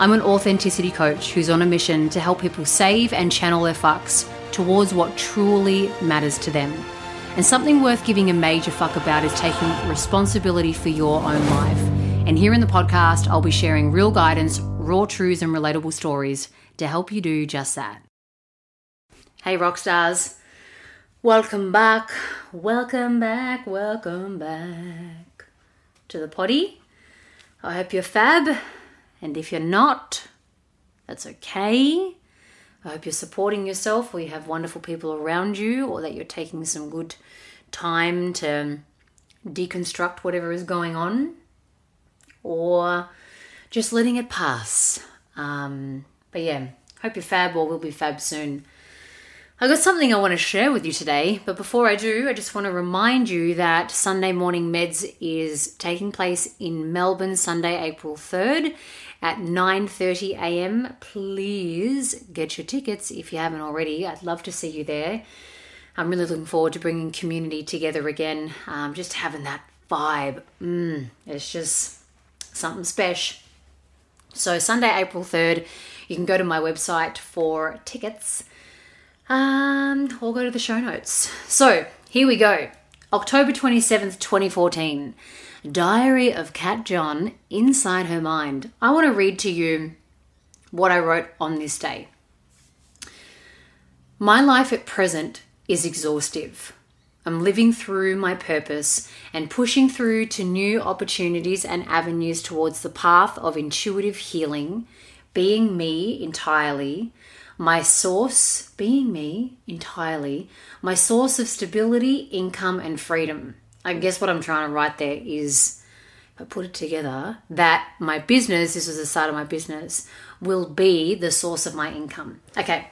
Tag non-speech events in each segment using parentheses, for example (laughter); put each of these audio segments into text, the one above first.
I'm an authenticity coach who's on a mission to help people save and channel their fucks towards what truly matters to them. And something worth giving a major fuck about is taking responsibility for your own life. And here in the podcast, I'll be sharing real guidance, raw truths, and relatable stories to help you do just that. Hey, rock stars. Welcome back, welcome back, welcome back to the potty. I hope you're fab, and if you're not, that's okay. I hope you're supporting yourself, or you have wonderful people around you, or that you're taking some good time to deconstruct whatever is going on, or just letting it pass. Um, but yeah, hope you're fab, or we'll be fab soon. I got something I want to share with you today, but before I do, I just want to remind you that Sunday Morning Meds is taking place in Melbourne Sunday, April 3rd at 9:30 a.m. Please get your tickets if you haven't already. I'd love to see you there. I'm really looking forward to bringing community together again. Um, just having that vibe. Mm, it's just something special. So Sunday, April 3rd, you can go to my website for tickets um, we'll go to the show notes. So here we go. October 27th, 2014. Diary of Cat John Inside Her Mind. I want to read to you what I wrote on this day. My life at present is exhaustive. I'm living through my purpose and pushing through to new opportunities and avenues towards the path of intuitive healing, being me entirely, my source being me entirely, my source of stability, income, and freedom. I guess what I'm trying to write there is, if I put it together, that my business, this was the start of my business, will be the source of my income. Okay.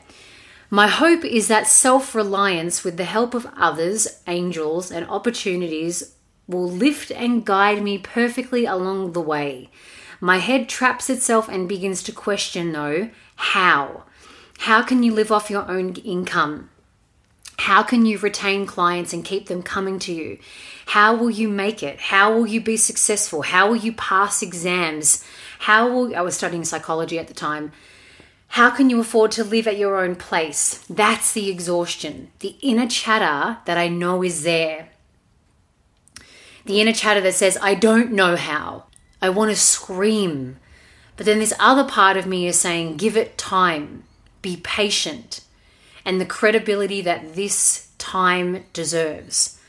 My hope is that self reliance with the help of others, angels, and opportunities will lift and guide me perfectly along the way. My head traps itself and begins to question, though, how? How can you live off your own income? How can you retain clients and keep them coming to you? How will you make it? How will you be successful? How will you pass exams? How will I was studying psychology at the time. How can you afford to live at your own place? That's the exhaustion, the inner chatter that I know is there. The inner chatter that says, I don't know how. I want to scream. But then this other part of me is saying, give it time be patient, and the credibility that this time deserves.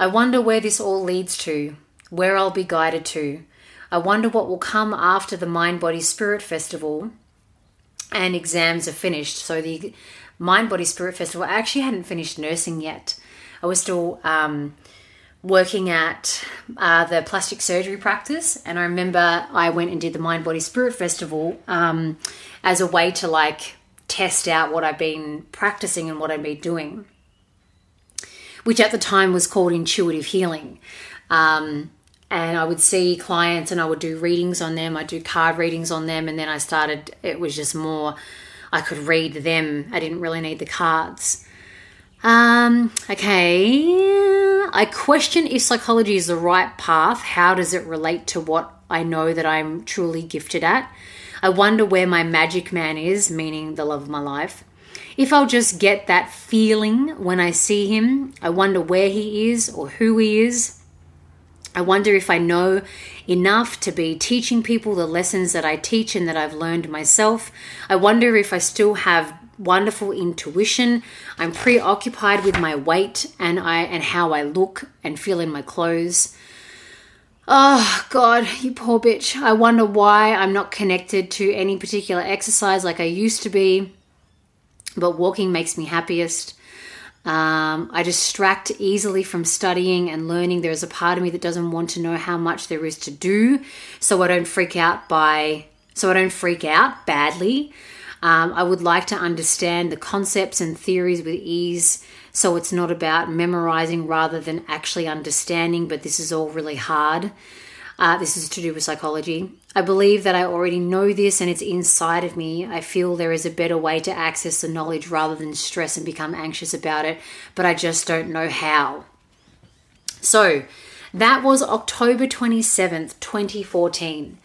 I wonder where this all leads to, where I'll be guided to. I wonder what will come after the Mind Body Spirit Festival and exams are finished. So, the Mind Body Spirit Festival, I actually hadn't finished nursing yet. I was still um, working at uh, the plastic surgery practice, and I remember I went and did the Mind Body Spirit Festival um, as a way to like test out what I've been practicing and what I've been doing, which at the time was called intuitive healing. Um, and I would see clients and I would do readings on them, I'd do card readings on them, and then I started, it was just more, I could read them. I didn't really need the cards. Um, okay. I question if psychology is the right path. How does it relate to what I know that I'm truly gifted at? I wonder where my magic man is, meaning the love of my life. If I'll just get that feeling when I see him, I wonder where he is or who he is. I wonder if I know enough to be teaching people the lessons that I teach and that I've learned myself. I wonder if I still have wonderful intuition. I'm preoccupied with my weight and I and how I look and feel in my clothes. Oh, God, you poor bitch. I wonder why I'm not connected to any particular exercise like I used to be, but walking makes me happiest. Um, I distract easily from studying and learning. There's a part of me that doesn't want to know how much there is to do, so I don't freak out by so I don't freak out badly. Um, I would like to understand the concepts and theories with ease so it's not about memorizing rather than actually understanding, but this is all really hard. Uh, this is to do with psychology. I believe that I already know this and it's inside of me. I feel there is a better way to access the knowledge rather than stress and become anxious about it, but I just don't know how. So, that was October 27th, 2014.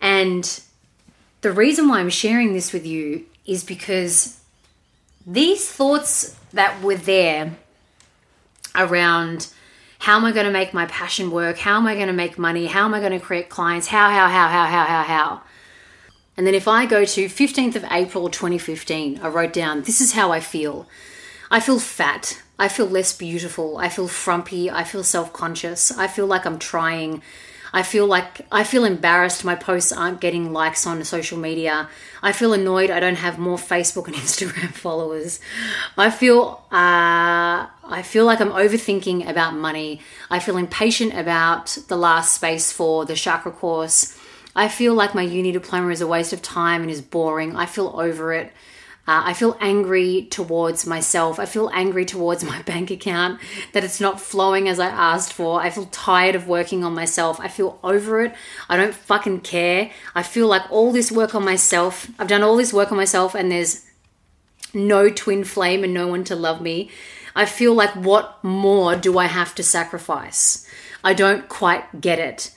And the reason why I'm sharing this with you is because these thoughts that were there around how am I going to make my passion work? How am I going to make money? How am I going to create clients? How, how, how, how, how, how, how? And then if I go to 15th of April 2015, I wrote down, this is how I feel. I feel fat. I feel less beautiful. I feel frumpy. I feel self conscious. I feel like I'm trying. I feel like I feel embarrassed my posts aren't getting likes on social media. I feel annoyed I don't have more Facebook and (laughs) Instagram followers. I feel uh, I feel like I'm overthinking about money. I feel impatient about the last space for the chakra course. I feel like my uni diploma is a waste of time and is boring. I feel over it. Uh, I feel angry towards myself. I feel angry towards (laughs) my bank account that it's not flowing as I asked for. I feel tired of working on myself. I feel over it. I don't fucking care. I feel like all this work on myself, I've done all this work on myself, and there's no twin flame and no one to love me. I feel like what more do I have to sacrifice? I don't quite get it.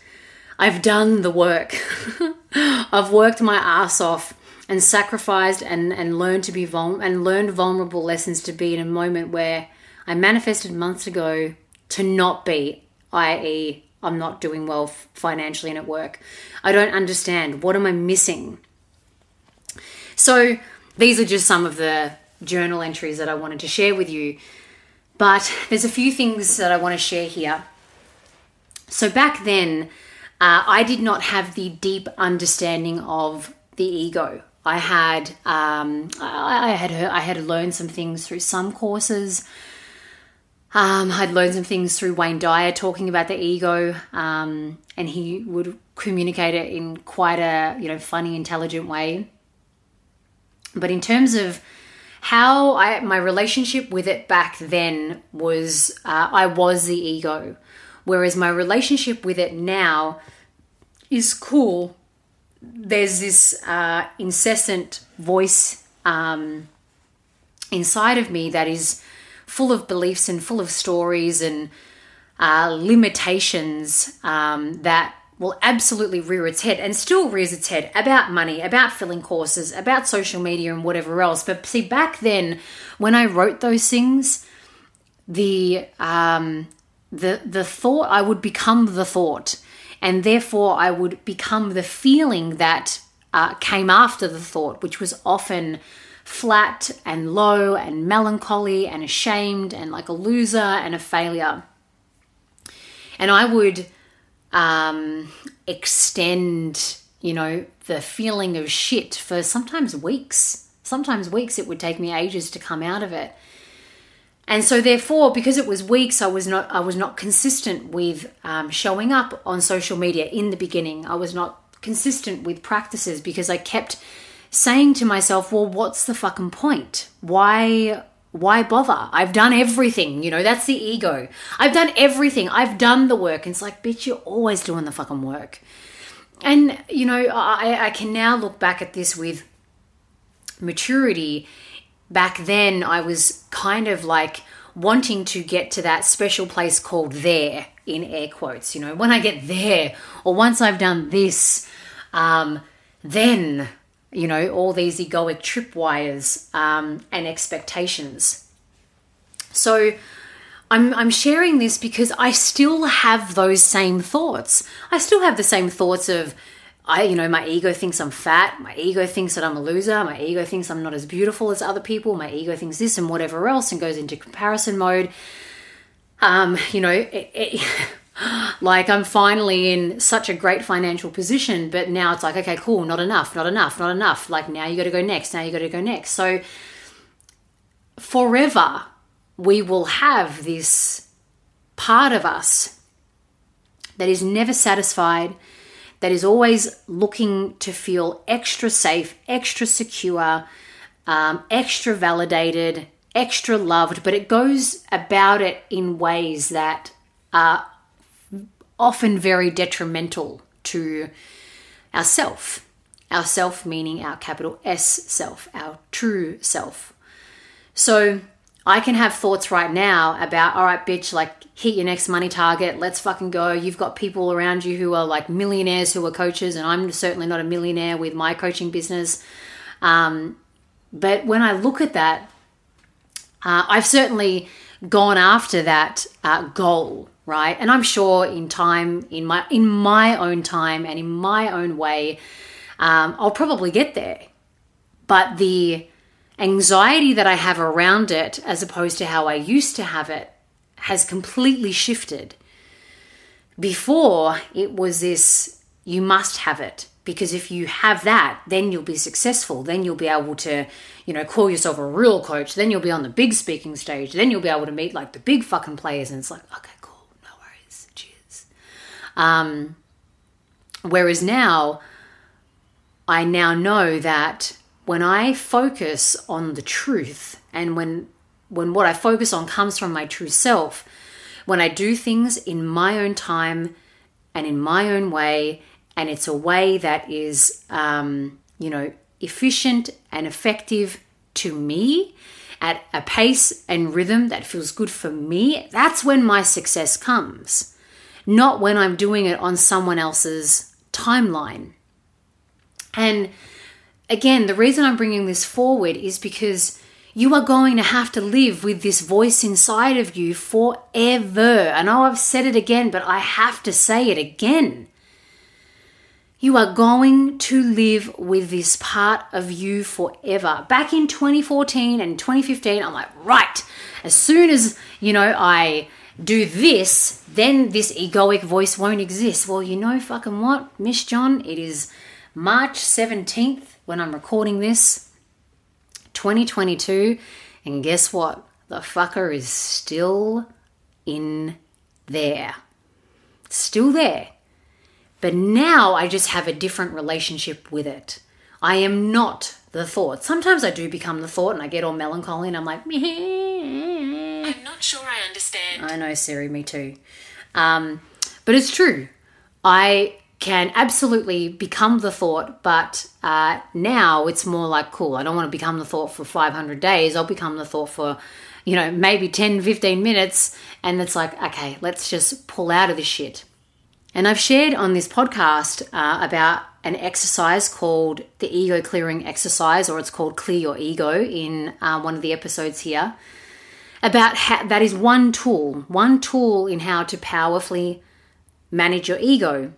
I've done the work. (laughs) I've worked my ass off and sacrificed and, and learned to be vul- and learned vulnerable lessons to be in a moment where I manifested months ago to not be, i.e., I'm not doing well financially and at work. I don't understand. What am I missing? So, these are just some of the journal entries that I wanted to share with you. But there's a few things that I want to share here. So, back then, uh, I did not have the deep understanding of the ego. I had um, I, had I had learned some things through some courses. Um, I'd learned some things through Wayne Dyer talking about the ego, um, and he would communicate it in quite a you know funny, intelligent way. But in terms of how I my relationship with it back then was, uh, I was the ego, whereas my relationship with it now is cool there's this uh, incessant voice um, inside of me that is full of beliefs and full of stories and uh, limitations um, that will absolutely rear its head and still rears its head about money, about filling courses, about social media and whatever else. But see, back then when I wrote those things, the um, the the thought I would become the thought and therefore I would become the feeling that uh, came after the thought, which was often flat and low and melancholy and ashamed and like a loser and a failure. And I would um, extend, you know, the feeling of shit for sometimes weeks. Sometimes weeks, it would take me ages to come out of it and so therefore because it was weeks i was not i was not consistent with um, showing up on social media in the beginning. I was not consistent with practices because i kept saying to myself well what's the fucking point? Why why bother? I've done everything you know that's the ego. I've done everything. I've done the work. And it's like bitch you're always doing the fucking work. And you know i, I can now look back at this with maturity back then I was kind of like wanting to get to that special place called there in air quotes. You know, when I get there, or once I've done this, um, then, you know, all these egoic tripwires um, and expectations. So, I'm, I'm sharing this because I still have those same thoughts. I still have the same thoughts of, I, you know, my ego thinks I'm fat. My ego thinks that I'm a loser. My ego thinks I'm not as beautiful as other people. My ego thinks this and whatever else and goes into comparison mode. Um, you know, it, it, (laughs) like I'm finally in such a great financial position, but now it's like, okay, cool, not enough, not enough, not enough. Like now you got to go next. Now you got to go next. So forever, we will have this part of us that is never satisfied that is always looking to feel extra safe, extra secure, um, extra validated, extra loved, but it goes about it in ways that are often very detrimental to ourself. Our self meaning our capital S self, our true self. So I can have thoughts right now about, all right, bitch, like hit your next money target. Let's fucking go. You've got people around you who are like millionaires who are coaches, and I'm certainly not a millionaire with my coaching business. Um, but when I look at that, uh, I've certainly gone after that uh, goal, right? And I'm sure in time, in my in my own time and in my own way, um, I'll probably get there. But the anxiety that I have around it, as opposed to how I used to have it, has completely shifted. Before, it was this you must have it because if you have that then you'll be successful. Then you'll be able to you know call yourself a real coach. Then you'll be on the big speaking stage. Then you'll be able to meet like the big fucking players and it's like okay cool. No worries. Cheers. Um whereas now i now know that when i focus on the truth and when when what i focus on comes from my true self when i do things in my own time and in my own way and it's a way that is, um, you know, efficient and effective to me at a pace and rhythm that feels good for me, that's when my success comes, not when I'm doing it on someone else's timeline. And again, the reason I'm bringing this forward is because you are going to have to live with this voice inside of you forever. I know I've said it again, but I have to say it again. You are going to live with this part of you forever. Back in 2014 and 2015, I'm like, right, as soon as, you know, I do this, then this egoic voice won't exist. Well, you know, fucking what, Miss John? It is March 17th when I'm recording this, 2022, and guess what? The fucker is still in there. Still there. But now I just have a different relationship with it. I am not the thought. Sometimes I do become the thought and I get all melancholy and I'm like, I'm not sure I understand. I know, Siri, me too. Um, but it's true. I can absolutely become the thought, but uh, now it's more like, cool, I don't want to become the thought for 500 days. I'll become the thought for, you know, maybe 10, 15 minutes. And it's like, okay, let's just pull out of this shit. And I've shared on this podcast uh, about an exercise called the ego clearing exercise, or it's called Clear Your Ego in uh, one of the episodes here. About how that is one tool, one tool in how to powerfully manage your ego.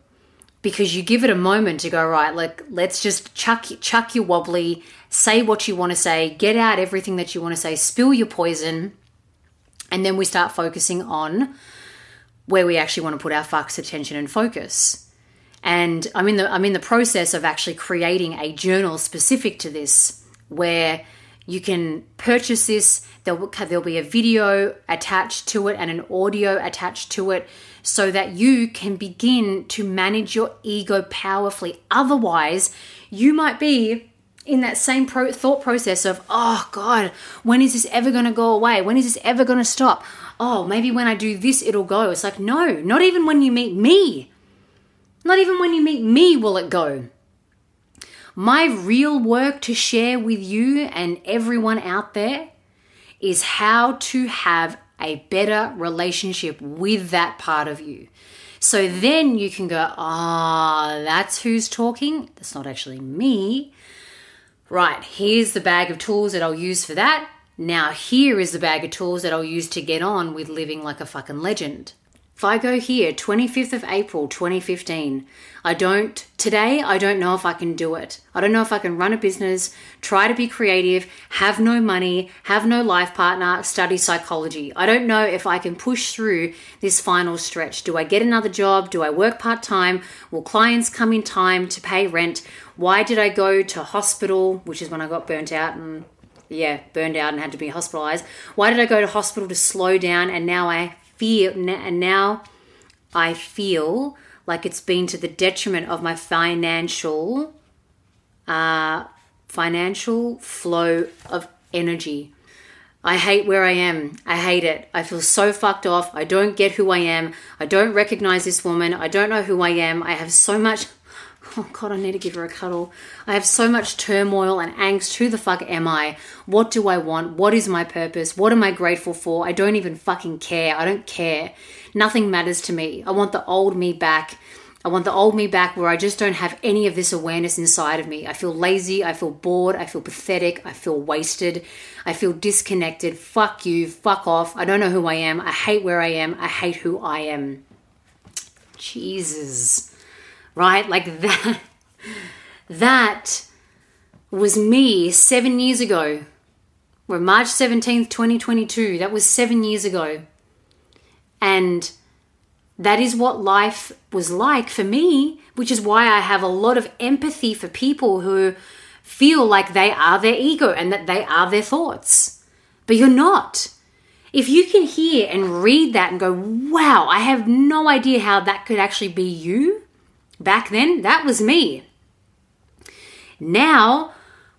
Because you give it a moment to go, right, like let's just chuck chuck your wobbly, say what you want to say, get out everything that you want to say, spill your poison, and then we start focusing on where we actually want to put our focus, attention, and focus. And I'm in the I'm in the process of actually creating a journal specific to this, where you can purchase this. There'll, there'll be a video attached to it and an audio attached to it, so that you can begin to manage your ego powerfully. Otherwise, you might be in that same pro- thought process of, oh God, when is this ever going to go away? When is this ever going to stop? oh, maybe when I do this, it'll go. It's like, no, not even when you meet me. Not even when you meet me will it go. My real work to share with you and everyone out there is how to have a better relationship with that part of you. So then you can go, ah, oh, that's who's talking. That's not actually me. Right, here's the bag of tools that I'll use for that. Now, here is the bag of tools that I'll use to get on with living like a fucking legend. If I go here, 25th of April 2015, I don't, today, I don't know if I can do it. I don't know if I can run a business, try to be creative, have no money, have no life partner, study psychology. I don't know if I can push through this final stretch. Do I get another job? Do I work part time? Will clients come in time to pay rent? Why did I go to hospital, which is when I got burnt out and yeah, burned out and had to be hospitalized. Why did I go to hospital to slow down and now I feel and now I feel like it's been to the detriment of my financial uh, financial flow of energy. I hate where I am. I hate it. I feel so fucked off. I don't get who I am. I don't recognize this woman. I don't know who I am. I have so much. Oh God, I need to give her a cuddle. I have so much turmoil and angst. Who the fuck am I? What do I want? What is my purpose? What am I grateful for? I don't even fucking care. I don't care. Nothing matters to me. I want the old me back. I want the old me back where I just don't have any of this awareness inside of me. I feel lazy, I feel bored, I feel pathetic, I feel wasted, I feel disconnected. Fuck you, fuck off. I don't know who I am. I hate where I am. I hate who I am. Jesus. Right? Like that. That was me seven years ago. We're March 17th, 2022. That was seven years ago. And that is what life was like for me, which is why I have a lot of empathy for people who feel like they are their ego and that they are their thoughts. But you're not. If you can hear and read that and go, wow, I have no idea how that could actually be you, back then, that was me. Now,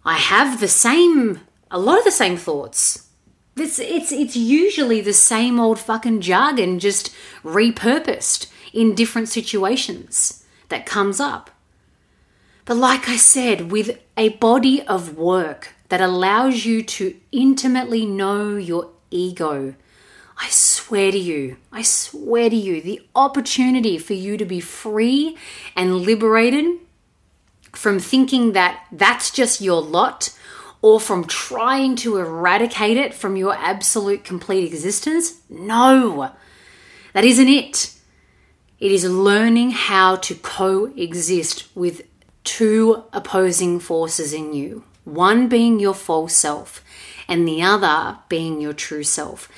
I have the same, a lot of the same thoughts. It's, it's, it's usually the same old fucking jargon, just repurposed in different situations that comes up. But like I said, with a body of work that allows you to intimately know your ego, I swear to you, I swear to you, the opportunity for you to be free and liberated from thinking that that's just your lot or from trying to eradicate it from your absolute complete existence? No, that isn't it. It is learning how to coexist with two opposing forces in you one being your false self, and the other being your true self.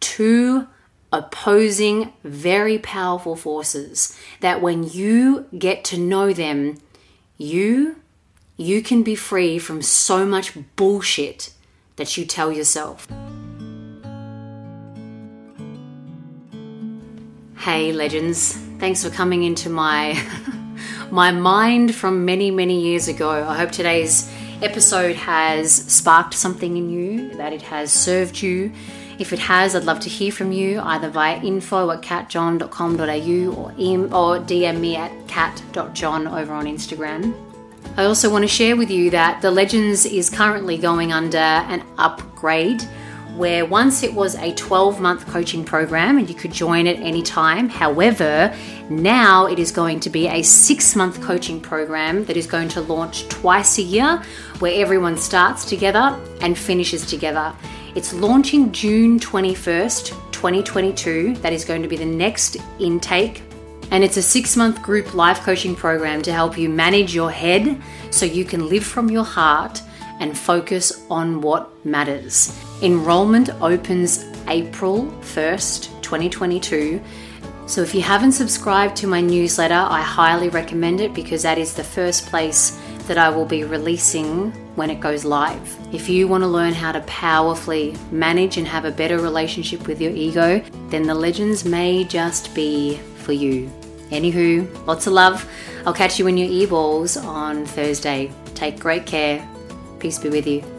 Two opposing, very powerful forces that when you get to know them, you you can be free from so much bullshit that you tell yourself. Hey legends, thanks for coming into my (laughs) my mind from many many years ago. I hope today's episode has sparked something in you, that it has served you. If it has, I'd love to hear from you either via info at catjohn.com.au or, or DM me at cat.john over on Instagram. I also want to share with you that the Legends is currently going under an upgrade where once it was a 12 month coaching program and you could join at any time. However, now it is going to be a six month coaching program that is going to launch twice a year where everyone starts together and finishes together. It's launching June 21st, 2022. That is going to be the next intake and it's a six month group life coaching program to help you manage your head so you can live from your heart and focus on what matters. Enrollment opens April 1st, 2022. So if you haven't subscribed to my newsletter, I highly recommend it because that is the first place that I will be releasing when it goes live. If you want to learn how to powerfully manage and have a better relationship with your ego, then the legends may just be for you. Anywho, lots of love. I'll catch you in your earballs on Thursday. Take great care. Peace be with you.